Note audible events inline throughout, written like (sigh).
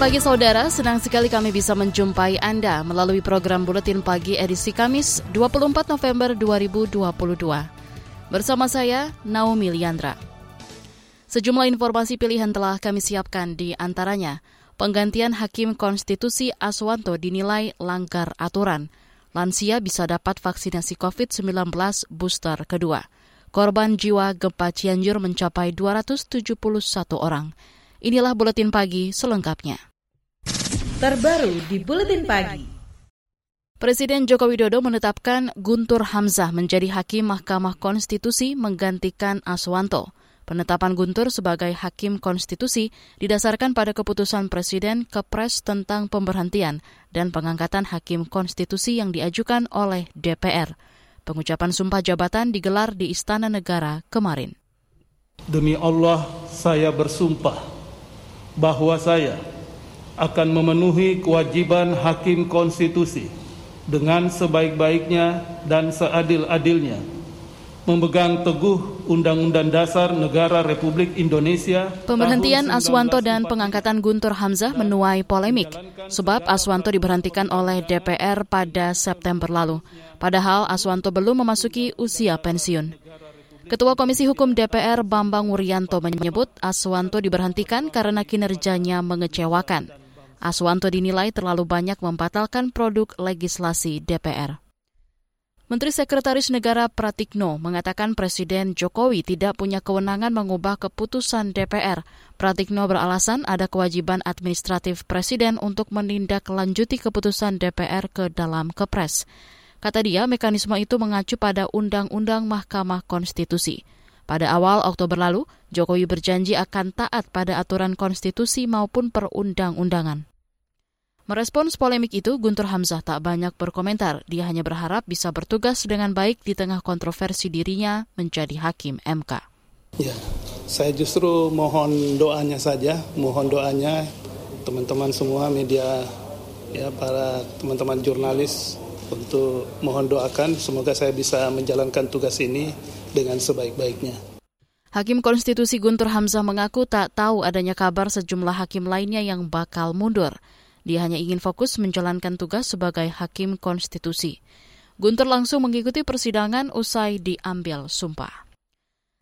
Pagi saudara, senang sekali kami bisa menjumpai Anda melalui program Buletin Pagi edisi Kamis 24 November 2022. Bersama saya, Naomi Liandra. Sejumlah informasi pilihan telah kami siapkan di antaranya, penggantian Hakim Konstitusi Aswanto dinilai langgar aturan. Lansia bisa dapat vaksinasi COVID-19 booster kedua. Korban jiwa gempa Cianjur mencapai 271 orang. Inilah buletin pagi selengkapnya. Terbaru di buletin pagi. Presiden Joko Widodo menetapkan Guntur Hamzah menjadi hakim Mahkamah Konstitusi menggantikan Aswanto. Penetapan Guntur sebagai hakim konstitusi didasarkan pada keputusan Presiden Kepres tentang pemberhentian dan pengangkatan hakim konstitusi yang diajukan oleh DPR. Pengucapan sumpah jabatan digelar di Istana Negara kemarin. Demi Allah, saya bersumpah bahwa saya akan memenuhi kewajiban hakim konstitusi dengan sebaik-baiknya dan seadil-adilnya, memegang teguh Undang-Undang Dasar Negara Republik Indonesia. Pemberhentian Aswanto dan pengangkatan Guntur Hamzah menuai polemik, sebab Aswanto diberhentikan oleh DPR pada September lalu. Padahal Aswanto belum memasuki usia pensiun. Ketua Komisi Hukum DPR Bambang Wuryanto menyebut Aswanto diberhentikan karena kinerjanya mengecewakan. Aswanto dinilai terlalu banyak membatalkan produk legislasi DPR. Menteri Sekretaris Negara Pratikno mengatakan Presiden Jokowi tidak punya kewenangan mengubah keputusan DPR. Pratikno beralasan ada kewajiban administratif Presiden untuk menindaklanjuti keputusan DPR ke dalam Kepres. Kata dia, mekanisme itu mengacu pada Undang-Undang Mahkamah Konstitusi. Pada awal Oktober lalu, Jokowi berjanji akan taat pada aturan konstitusi maupun perundang-undangan. Merespons polemik itu, Guntur Hamzah tak banyak berkomentar. Dia hanya berharap bisa bertugas dengan baik di tengah kontroversi dirinya menjadi hakim MK. Ya, saya justru mohon doanya saja, mohon doanya teman-teman semua media, ya para teman-teman jurnalis untuk mohon doakan semoga saya bisa menjalankan tugas ini dengan sebaik-baiknya. Hakim Konstitusi Guntur Hamzah mengaku tak tahu adanya kabar sejumlah hakim lainnya yang bakal mundur. Dia hanya ingin fokus menjalankan tugas sebagai hakim konstitusi. Guntur langsung mengikuti persidangan usai diambil sumpah.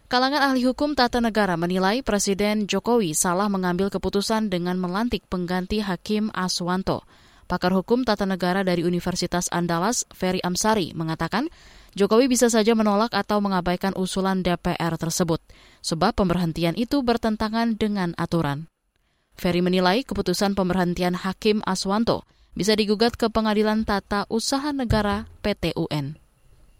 Kalangan ahli hukum tata negara menilai Presiden Jokowi salah mengambil keputusan dengan melantik pengganti Hakim Aswanto. Pakar Hukum Tata Negara dari Universitas Andalas, Ferry Amsari, mengatakan Jokowi bisa saja menolak atau mengabaikan usulan DPR tersebut, sebab pemberhentian itu bertentangan dengan aturan. Ferry menilai keputusan pemberhentian Hakim Aswanto bisa digugat ke Pengadilan Tata Usaha Negara (PT-UN).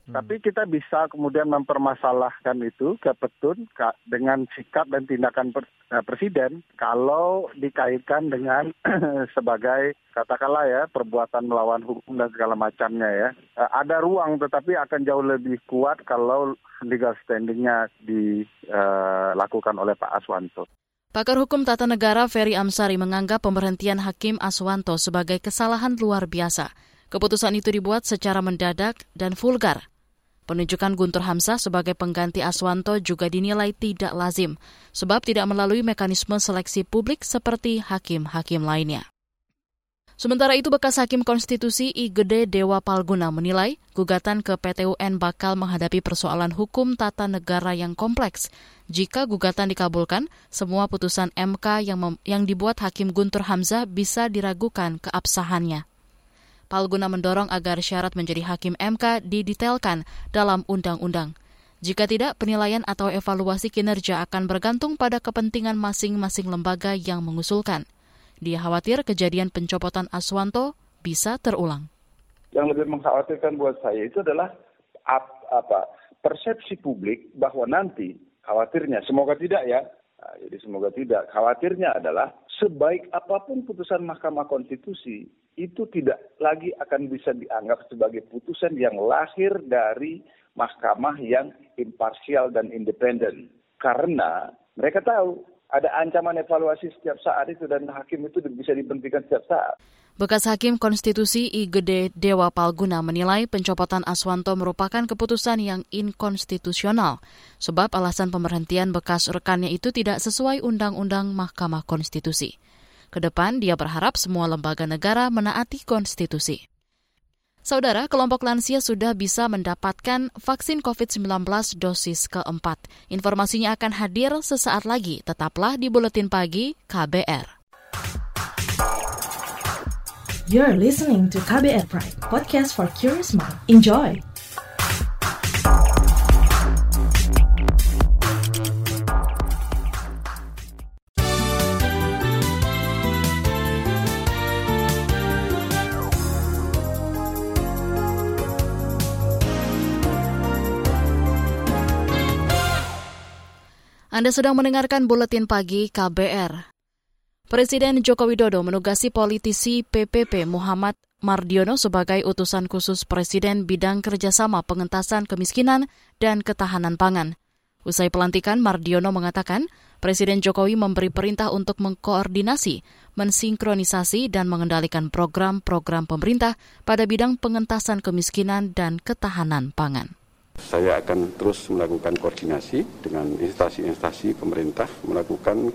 Hmm. Tapi kita bisa kemudian mempermasalahkan itu ke petun dengan sikap dan tindakan eh, presiden kalau dikaitkan dengan (clears throat) sebagai katakanlah ya perbuatan melawan hukum dan segala macamnya ya. Eh, ada ruang tetapi akan jauh lebih kuat kalau legal standingnya dilakukan oleh Pak Aswanto. Pakar Hukum Tata Negara Ferry Amsari menganggap pemberhentian Hakim Aswanto sebagai kesalahan luar biasa. Keputusan itu dibuat secara mendadak dan vulgar Penunjukan Guntur Hamzah sebagai pengganti Aswanto juga dinilai tidak lazim, sebab tidak melalui mekanisme seleksi publik seperti hakim-hakim lainnya. Sementara itu, bekas Hakim Konstitusi I Gede Dewa Palguna menilai gugatan ke PTUN bakal menghadapi persoalan hukum tata negara yang kompleks. Jika gugatan dikabulkan, semua putusan MK yang, yang dibuat Hakim Guntur Hamzah bisa diragukan keabsahannya. Palguna mendorong agar syarat menjadi hakim MK didetailkan dalam undang-undang. Jika tidak, penilaian atau evaluasi kinerja akan bergantung pada kepentingan masing-masing lembaga yang mengusulkan. Dia khawatir kejadian pencopotan Aswanto bisa terulang. Yang lebih mengkhawatirkan buat saya itu adalah apa persepsi publik bahwa nanti khawatirnya, semoga tidak ya, Nah, jadi semoga tidak. Khawatirnya adalah sebaik apa pun putusan Mahkamah Konstitusi itu tidak lagi akan bisa dianggap sebagai putusan yang lahir dari mahkamah yang imparsial dan independen. Karena mereka tahu ada ancaman evaluasi setiap saat itu dan hakim itu bisa diberhentikan setiap saat. Bekas Hakim Konstitusi I Gede Dewa Palguna menilai pencopotan Aswanto merupakan keputusan yang inkonstitusional, sebab alasan pemberhentian bekas rekannya itu tidak sesuai Undang-Undang Mahkamah Konstitusi. Ke depan, dia berharap semua lembaga negara menaati konstitusi. Saudara, kelompok lansia sudah bisa mendapatkan vaksin COVID-19 dosis keempat. Informasinya akan hadir sesaat lagi. Tetaplah di Buletin Pagi KBR. You're listening to KBR Pride, podcast for curious mind. Enjoy! Anda sedang mendengarkan buletin pagi KBR. Presiden Joko Widodo menugasi politisi PPP Muhammad Mardiono sebagai utusan khusus Presiden bidang kerjasama pengentasan kemiskinan dan ketahanan pangan. Usai pelantikan, Mardiono mengatakan Presiden Jokowi memberi perintah untuk mengkoordinasi, mensinkronisasi, dan mengendalikan program-program pemerintah pada bidang pengentasan kemiskinan dan ketahanan pangan. Saya akan terus melakukan koordinasi dengan instansi-instansi pemerintah, melakukan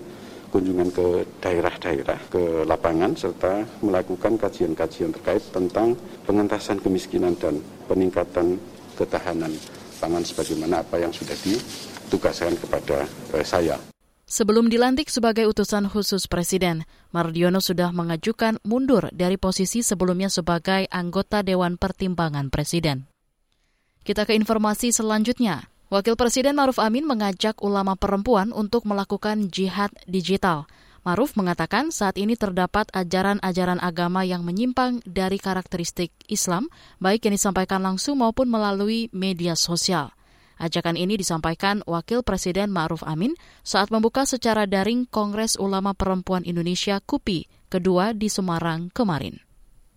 kunjungan ke daerah-daerah, ke lapangan, serta melakukan kajian-kajian terkait tentang pengentasan kemiskinan dan peningkatan ketahanan pangan sebagaimana apa yang sudah ditugaskan kepada eh, saya. Sebelum dilantik sebagai utusan khusus Presiden, Mardiono sudah mengajukan mundur dari posisi sebelumnya sebagai anggota Dewan Pertimbangan Presiden. Kita ke informasi selanjutnya. Wakil Presiden Maruf Amin mengajak ulama perempuan untuk melakukan jihad digital. Maruf mengatakan saat ini terdapat ajaran-ajaran agama yang menyimpang dari karakteristik Islam, baik yang disampaikan langsung maupun melalui media sosial. Ajakan ini disampaikan Wakil Presiden Ma'ruf Amin saat membuka secara daring Kongres Ulama Perempuan Indonesia KUPI kedua di Semarang kemarin.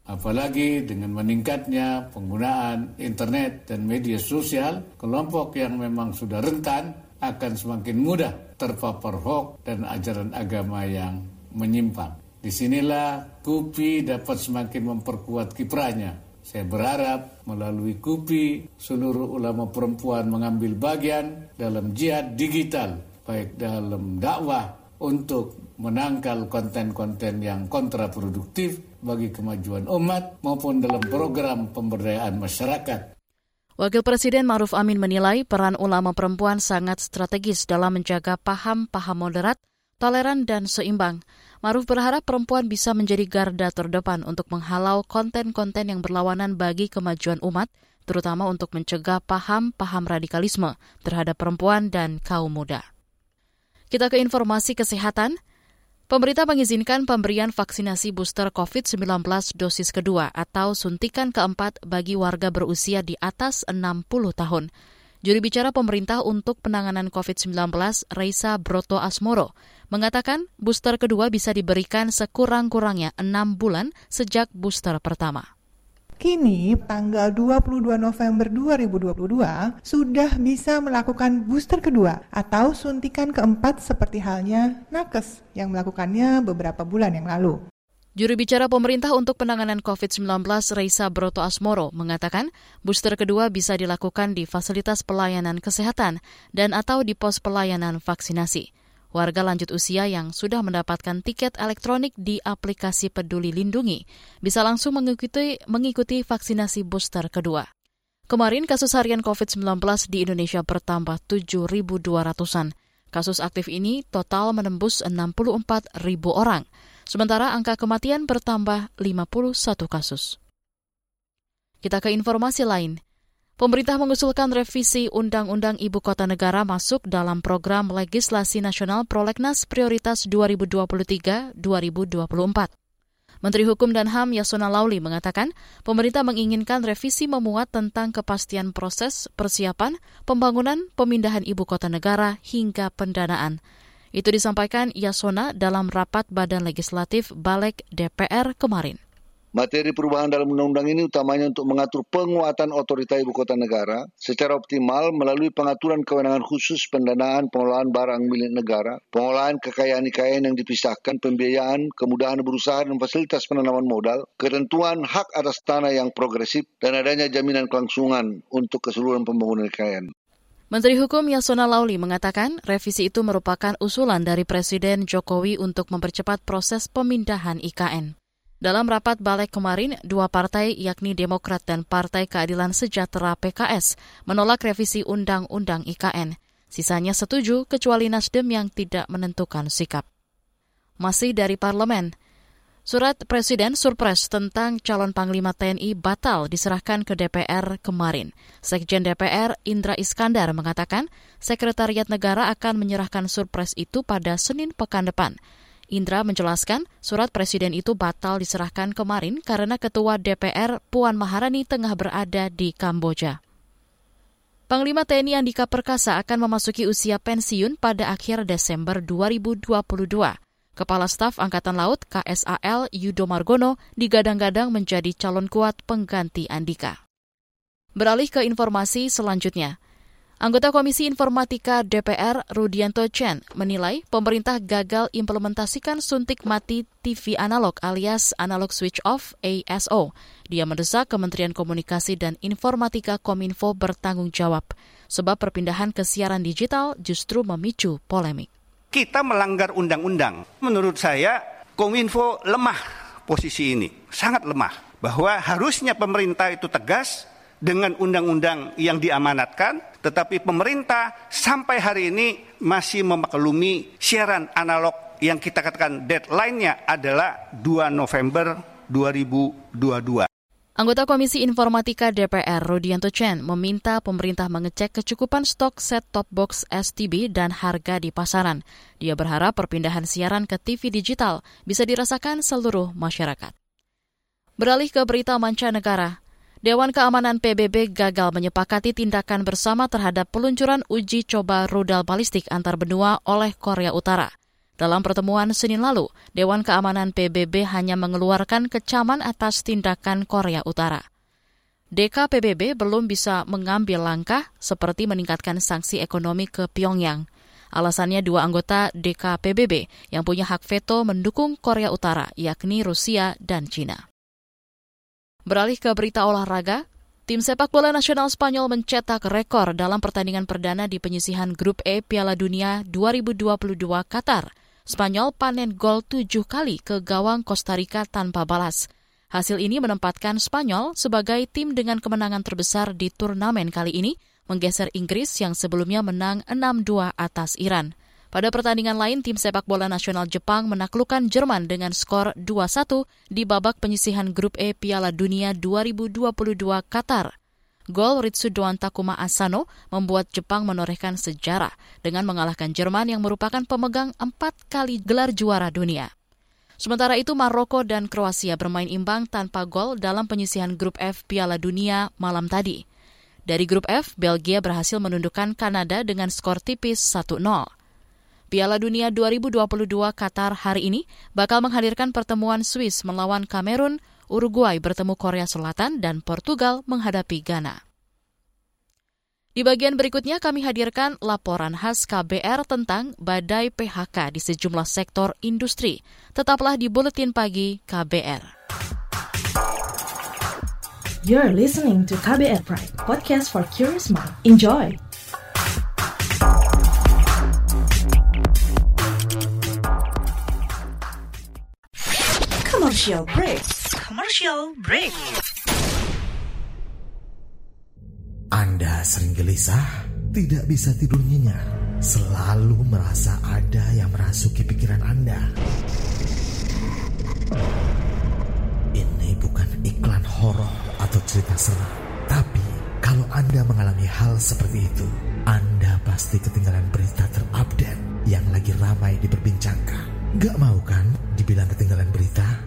Apalagi dengan meningkatnya penggunaan internet dan media sosial, kelompok yang memang sudah rentan akan semakin mudah terpapar hoax dan ajaran agama yang menyimpang. Di sinilah KUPI dapat semakin memperkuat kiprahnya. Saya berharap melalui KUPI seluruh ulama perempuan mengambil bagian dalam jihad digital, baik dalam dakwah untuk menangkal konten-konten yang kontraproduktif bagi kemajuan umat maupun dalam program pemberdayaan masyarakat. Wakil Presiden Maruf Amin menilai peran ulama perempuan sangat strategis dalam menjaga paham-paham moderat, toleran, dan seimbang. Maruf berharap perempuan bisa menjadi garda terdepan untuk menghalau konten-konten yang berlawanan bagi kemajuan umat, terutama untuk mencegah paham-paham radikalisme terhadap perempuan dan kaum muda. Kita ke informasi kesehatan. Pemerintah mengizinkan pemberian vaksinasi booster COVID-19 dosis kedua atau suntikan keempat bagi warga berusia di atas 60 tahun. Juri bicara pemerintah untuk penanganan COVID-19, Reisa Broto Asmoro, mengatakan booster kedua bisa diberikan sekurang-kurangnya 6 bulan sejak booster pertama. Kini, tanggal 22 November 2022, sudah bisa melakukan booster kedua atau suntikan keempat seperti halnya nakes yang melakukannya beberapa bulan yang lalu. Juru bicara pemerintah untuk penanganan COVID-19 Reisa Broto Asmoro mengatakan booster kedua bisa dilakukan di fasilitas pelayanan kesehatan dan atau di pos pelayanan vaksinasi. Warga lanjut usia yang sudah mendapatkan tiket elektronik di aplikasi Peduli Lindungi bisa langsung mengikuti, mengikuti vaksinasi booster kedua. Kemarin kasus harian COVID-19 di Indonesia bertambah 7.200-an. Kasus aktif ini total menembus 64.000 orang, sementara angka kematian bertambah 51 kasus. Kita ke informasi lain. Pemerintah mengusulkan revisi Undang-Undang Ibu Kota Negara masuk dalam program legislasi nasional Prolegnas Prioritas 2023-2024. Menteri Hukum dan HAM Yasona Lauli mengatakan pemerintah menginginkan revisi memuat tentang kepastian proses persiapan, pembangunan, pemindahan ibu kota negara hingga pendanaan. Itu disampaikan Yasona dalam rapat Badan Legislatif Balek DPR kemarin. Materi perubahan dalam undang-undang ini utamanya untuk mengatur penguatan otorita ibu kota negara secara optimal melalui pengaturan kewenangan khusus pendanaan pengelolaan barang milik negara, pengolahan kekayaan IKN yang dipisahkan, pembiayaan, kemudahan berusaha dan fasilitas penanaman modal, ketentuan hak atas tanah yang progresif, dan adanya jaminan kelangsungan untuk keseluruhan pembangunan IKN. Menteri Hukum Yasona Lauli mengatakan revisi itu merupakan usulan dari Presiden Jokowi untuk mempercepat proses pemindahan IKN. Dalam rapat balik kemarin, dua partai yakni Demokrat dan Partai Keadilan Sejahtera PKS menolak revisi Undang-Undang IKN. Sisanya setuju kecuali Nasdem yang tidak menentukan sikap. Masih dari parlemen, Surat Presiden Surpres tentang calon Panglima TNI batal diserahkan ke DPR kemarin. Sekjen DPR Indra Iskandar mengatakan Sekretariat Negara akan menyerahkan surpres itu pada Senin pekan depan. Indra menjelaskan surat presiden itu batal diserahkan kemarin karena Ketua DPR Puan Maharani tengah berada di Kamboja. Panglima TNI Andika Perkasa akan memasuki usia pensiun pada akhir Desember 2022. Kepala Staf Angkatan Laut KSAL Yudo Margono digadang-gadang menjadi calon kuat pengganti Andika. Beralih ke informasi selanjutnya. Anggota Komisi Informatika DPR Rudianto Chen menilai pemerintah gagal implementasikan suntik mati TV analog alias analog switch off ASO. Dia mendesak Kementerian Komunikasi dan Informatika Kominfo bertanggung jawab sebab perpindahan ke siaran digital justru memicu polemik. Kita melanggar undang-undang. Menurut saya Kominfo lemah posisi ini, sangat lemah. Bahwa harusnya pemerintah itu tegas dengan undang-undang yang diamanatkan, tetapi pemerintah sampai hari ini masih memaklumi siaran analog yang kita katakan deadline-nya adalah 2 November 2022. Anggota Komisi Informatika DPR Rodianto Chen meminta pemerintah mengecek kecukupan stok set-top box STB dan harga di pasaran. Dia berharap perpindahan siaran ke TV digital bisa dirasakan seluruh masyarakat. Beralih ke berita mancanegara, Dewan Keamanan PBB gagal menyepakati tindakan bersama terhadap peluncuran uji coba rudal balistik antar benua oleh Korea Utara. Dalam pertemuan Senin lalu, Dewan Keamanan PBB hanya mengeluarkan kecaman atas tindakan Korea Utara. DKPBB belum bisa mengambil langkah seperti meningkatkan sanksi ekonomi ke Pyongyang. Alasannya dua anggota DKPBB yang punya hak veto mendukung Korea Utara, yakni Rusia dan China. Beralih ke berita olahraga, tim sepak bola nasional Spanyol mencetak rekor dalam pertandingan perdana di penyisihan Grup E Piala Dunia 2022 Qatar. Spanyol panen gol tujuh kali ke gawang Costa Rica tanpa balas. Hasil ini menempatkan Spanyol sebagai tim dengan kemenangan terbesar di turnamen kali ini, menggeser Inggris yang sebelumnya menang 6-2 atas Iran. Pada pertandingan lain, tim sepak bola nasional Jepang menaklukkan Jerman dengan skor 2-1 di babak penyisihan Grup E Piala Dunia 2022 Qatar. Gol Ritsudoan Takuma Asano membuat Jepang menorehkan sejarah dengan mengalahkan Jerman yang merupakan pemegang empat kali gelar juara dunia. Sementara itu Maroko dan Kroasia bermain imbang tanpa gol dalam penyisihan grup F Piala Dunia malam tadi. Dari grup F, Belgia berhasil menundukkan Kanada dengan skor tipis 1-0. Piala Dunia 2022 Qatar hari ini bakal menghadirkan pertemuan Swiss melawan Kamerun, Uruguay bertemu Korea Selatan, dan Portugal menghadapi Ghana. Di bagian berikutnya kami hadirkan laporan khas KBR tentang badai PHK di sejumlah sektor industri. Tetaplah di Buletin Pagi KBR. You're listening to KBR Pride, podcast for curious mind. Enjoy! Commercial break. Commercial break. Anda sering gelisah, tidak bisa tidur nyenyak, selalu merasa ada yang merasuki pikiran Anda. Ini bukan iklan horor atau cerita seram, tapi kalau Anda mengalami hal seperti itu, Anda pasti ketinggalan berita terupdate yang lagi ramai diperbincangkan. Gak mau kan dibilang ketinggalan berita?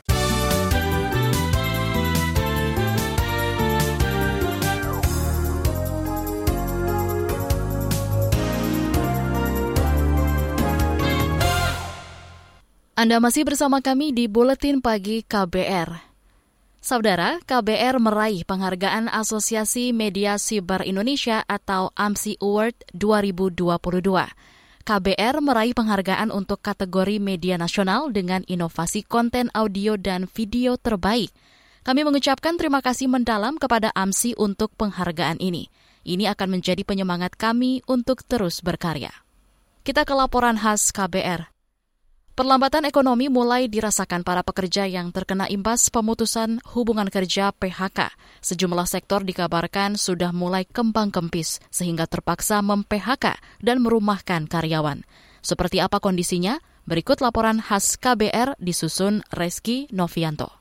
Anda masih bersama kami di Buletin Pagi KBR. Saudara, KBR meraih penghargaan Asosiasi Media Siber Indonesia atau AMSI Award 2022. KBR meraih penghargaan untuk kategori media nasional dengan inovasi konten audio dan video terbaik. Kami mengucapkan terima kasih mendalam kepada AMSI untuk penghargaan ini. Ini akan menjadi penyemangat kami untuk terus berkarya. Kita ke laporan khas KBR. Perlambatan ekonomi mulai dirasakan para pekerja yang terkena imbas pemutusan hubungan kerja PHK. Sejumlah sektor dikabarkan sudah mulai kembang kempis sehingga terpaksa mem-PHK dan merumahkan karyawan. Seperti apa kondisinya? Berikut laporan khas KBR disusun Reski Novianto.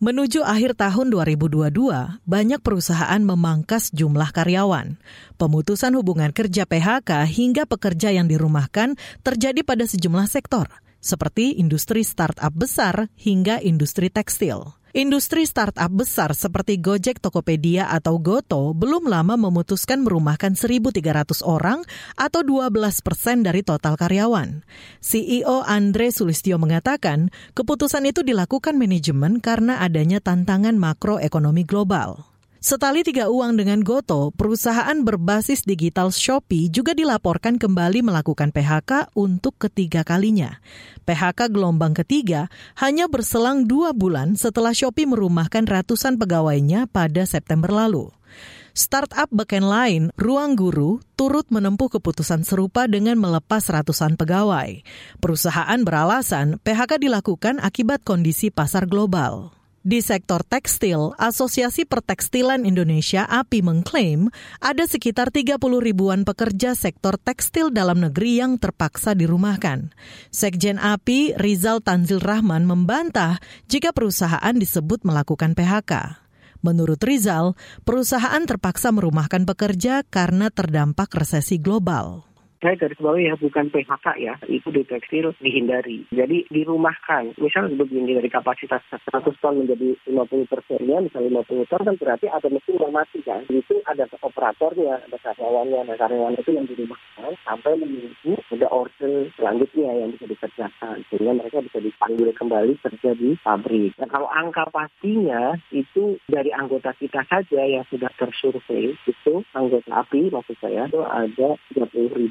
Menuju akhir tahun 2022, banyak perusahaan memangkas jumlah karyawan. Pemutusan hubungan kerja PHK hingga pekerja yang dirumahkan terjadi pada sejumlah sektor, seperti industri startup besar hingga industri tekstil. Industri startup besar seperti Gojek, Tokopedia, atau Goto belum lama memutuskan merumahkan 1.300 orang atau 12 persen dari total karyawan. CEO Andre Sulistyo mengatakan keputusan itu dilakukan manajemen karena adanya tantangan makroekonomi global. Setali tiga uang dengan Goto, perusahaan berbasis digital Shopee juga dilaporkan kembali melakukan PHK untuk ketiga kalinya. PHK gelombang ketiga hanya berselang dua bulan setelah Shopee merumahkan ratusan pegawainya pada September lalu. Startup backend lain, Ruang Guru, turut menempuh keputusan serupa dengan melepas ratusan pegawai. Perusahaan beralasan PHK dilakukan akibat kondisi pasar global. Di sektor tekstil, Asosiasi Pertekstilan Indonesia API mengklaim ada sekitar 30 ribuan pekerja sektor tekstil dalam negeri yang terpaksa dirumahkan. Sekjen API Rizal Tanzil Rahman membantah jika perusahaan disebut melakukan PHK. Menurut Rizal, perusahaan terpaksa merumahkan pekerja karena terdampak resesi global saya garis bawah ya bukan PHK ya, itu di tekstil dihindari. Jadi dirumahkan, misalnya begini dari kapasitas 100 ton menjadi 50 persennya, misalnya 50 ton kan berarti ada mesin yang mati kan. Itu ada operatornya, ada karyawannya, ada karyawan itu yang dirumahkan sampai menunggu ada order selanjutnya yang bisa dikerjakan. Sehingga mereka bisa dipanggil kembali kerja di pabrik. Dan kalau angka pastinya itu dari anggota kita saja yang sudah tersurvei, itu anggota API maksud saya itu ada 30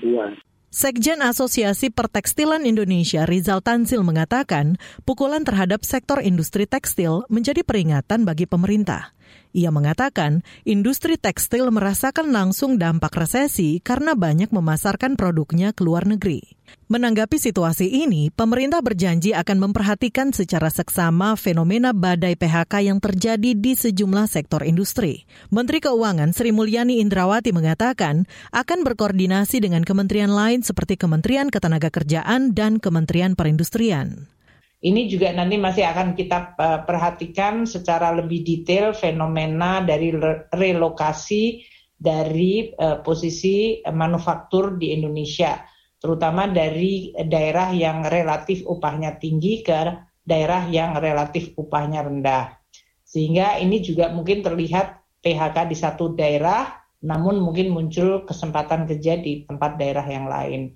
Sekjen Asosiasi Pertekstilan Indonesia Rizal Tansil mengatakan, pukulan terhadap sektor industri tekstil menjadi peringatan bagi pemerintah. Ia mengatakan, industri tekstil merasakan langsung dampak resesi karena banyak memasarkan produknya ke luar negeri. Menanggapi situasi ini, pemerintah berjanji akan memperhatikan secara seksama fenomena badai PHK yang terjadi di sejumlah sektor industri. Menteri Keuangan Sri Mulyani Indrawati mengatakan akan berkoordinasi dengan kementerian lain seperti Kementerian Ketenagakerjaan dan Kementerian Perindustrian. Ini juga nanti masih akan kita eh, perhatikan secara lebih detail fenomena dari relokasi dari eh, posisi manufaktur di Indonesia terutama dari daerah yang relatif upahnya tinggi ke daerah yang relatif upahnya rendah. Sehingga ini juga mungkin terlihat PHK di satu daerah, namun mungkin muncul kesempatan kerja di tempat daerah yang lain.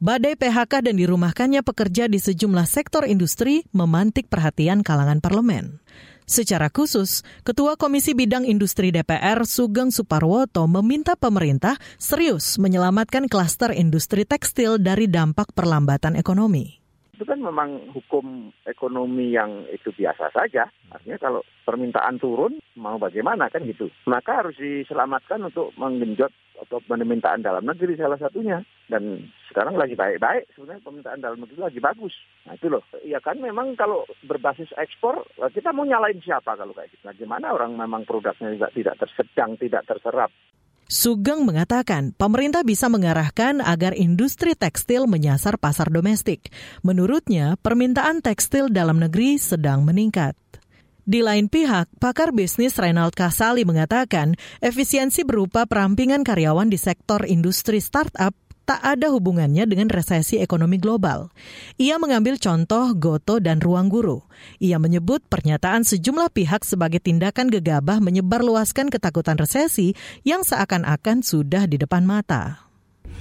Badai PHK dan dirumahkannya pekerja di sejumlah sektor industri memantik perhatian kalangan parlemen. Secara khusus, Ketua Komisi Bidang Industri DPR Sugeng Suparwoto meminta pemerintah serius menyelamatkan klaster industri tekstil dari dampak perlambatan ekonomi. Itu kan memang hukum ekonomi yang itu biasa saja. Artinya kalau permintaan turun, mau bagaimana kan gitu. Maka harus diselamatkan untuk menggenjot atau permintaan dalam negeri salah satunya. Dan sekarang lagi baik-baik, sebenarnya permintaan dalam negeri lagi bagus. Nah itu loh. Ya kan memang kalau berbasis ekspor, kita mau nyalain siapa kalau kayak gitu. Bagaimana orang memang produknya tidak tersedang, tidak terserap. Sugeng mengatakan pemerintah bisa mengarahkan agar industri tekstil menyasar pasar domestik. Menurutnya, permintaan tekstil dalam negeri sedang meningkat. Di lain pihak, pakar bisnis Reynald Kasali mengatakan efisiensi berupa perampingan karyawan di sektor industri startup tak ada hubungannya dengan resesi ekonomi global. Ia mengambil contoh Goto dan Ruang Guru. Ia menyebut pernyataan sejumlah pihak sebagai tindakan gegabah menyebarluaskan ketakutan resesi yang seakan-akan sudah di depan mata.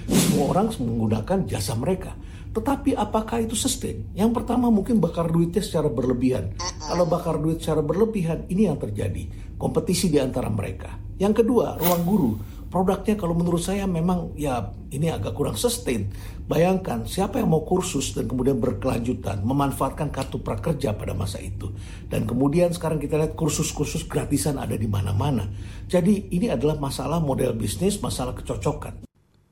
Semua orang menggunakan jasa mereka. Tetapi apakah itu sustain? Yang pertama mungkin bakar duitnya secara berlebihan. Kalau bakar duit secara berlebihan, ini yang terjadi. Kompetisi di antara mereka. Yang kedua, ruang guru produknya kalau menurut saya memang ya ini agak kurang sustain. Bayangkan siapa yang mau kursus dan kemudian berkelanjutan memanfaatkan kartu prakerja pada masa itu. Dan kemudian sekarang kita lihat kursus-kursus gratisan ada di mana-mana. Jadi ini adalah masalah model bisnis, masalah kecocokan.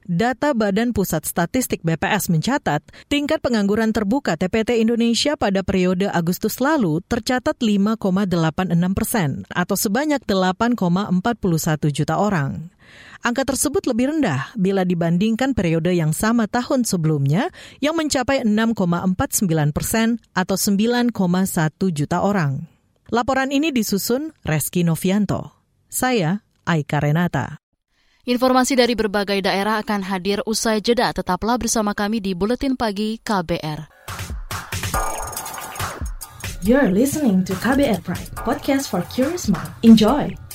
Data Badan Pusat Statistik BPS mencatat, tingkat pengangguran terbuka TPT Indonesia pada periode Agustus lalu tercatat 5,86 persen atau sebanyak 8,41 juta orang. Angka tersebut lebih rendah bila dibandingkan periode yang sama tahun sebelumnya yang mencapai 6,49 persen atau 9,1 juta orang. Laporan ini disusun Reski Novianto. Saya Aika Renata. Informasi dari berbagai daerah akan hadir usai jeda. Tetaplah bersama kami di Buletin Pagi KBR. You're listening to KBR Pride, podcast for curious mind. Enjoy!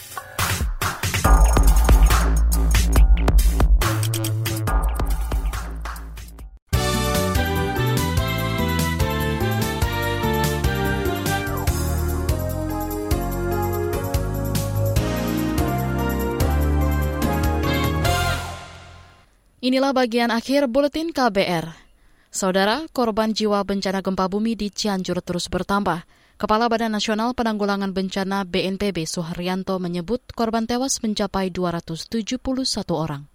Inilah bagian akhir buletin KBR. Saudara, korban jiwa bencana gempa bumi di Cianjur terus bertambah. Kepala Badan Nasional Penanggulangan Bencana BNPB Suharyanto menyebut korban tewas mencapai 271 orang.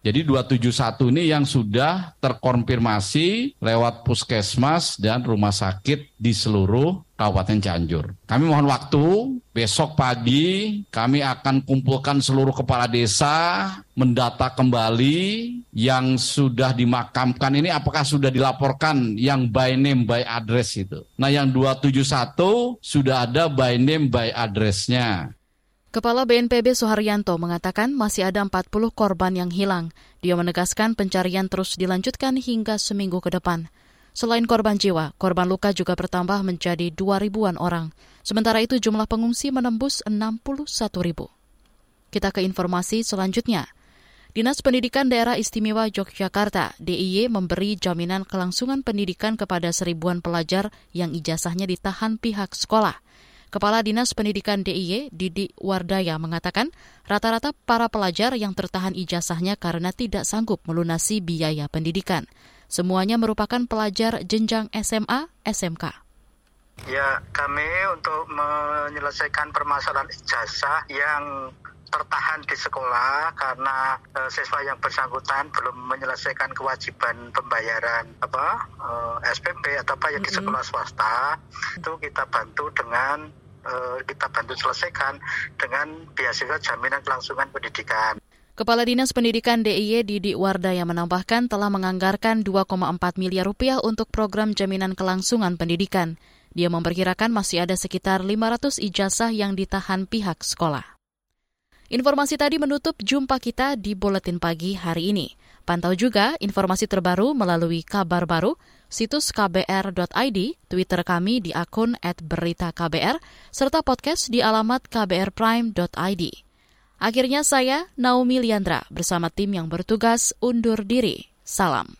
Jadi 271 ini yang sudah terkonfirmasi lewat puskesmas dan rumah sakit di seluruh Kabupaten Cianjur. Kami mohon waktu, besok pagi kami akan kumpulkan seluruh kepala desa, mendata kembali yang sudah dimakamkan ini apakah sudah dilaporkan yang by name by address itu. Nah yang 271 sudah ada by name by addressnya. Kepala BNPB Suharyanto mengatakan masih ada 40 korban yang hilang. Dia menegaskan pencarian terus dilanjutkan hingga seminggu ke depan. Selain korban jiwa, korban luka juga bertambah menjadi 2 ribuan orang. Sementara itu jumlah pengungsi menembus 61 ribu. Kita ke informasi selanjutnya. Dinas Pendidikan Daerah Istimewa Yogyakarta, DIY, memberi jaminan kelangsungan pendidikan kepada seribuan pelajar yang ijazahnya ditahan pihak sekolah. Kepala Dinas Pendidikan DIY, Didi Wardaya, mengatakan rata-rata para pelajar yang tertahan ijazahnya karena tidak sanggup melunasi biaya pendidikan. Semuanya merupakan pelajar jenjang SMA, SMK. Ya, kami untuk menyelesaikan permasalahan ijazah yang tertahan di sekolah karena e, siswa yang bersangkutan belum menyelesaikan kewajiban pembayaran apa e, SPP atau apa yang di sekolah swasta itu kita bantu dengan kita bantu selesaikan dengan beasiswa jaminan kelangsungan pendidikan. Kepala Dinas Pendidikan DIY Didi Wardaya menambahkan telah menganggarkan 2,4 miliar rupiah untuk program jaminan kelangsungan pendidikan. Dia memperkirakan masih ada sekitar 500 ijazah yang ditahan pihak sekolah. Informasi tadi menutup jumpa kita di Buletin Pagi hari ini. Pantau juga informasi terbaru melalui kabar baru, situs kbr.id, Twitter kami di akun @beritaKBR, serta podcast di alamat kbrprime.id. Akhirnya saya, Naomi Liandra, bersama tim yang bertugas undur diri. Salam.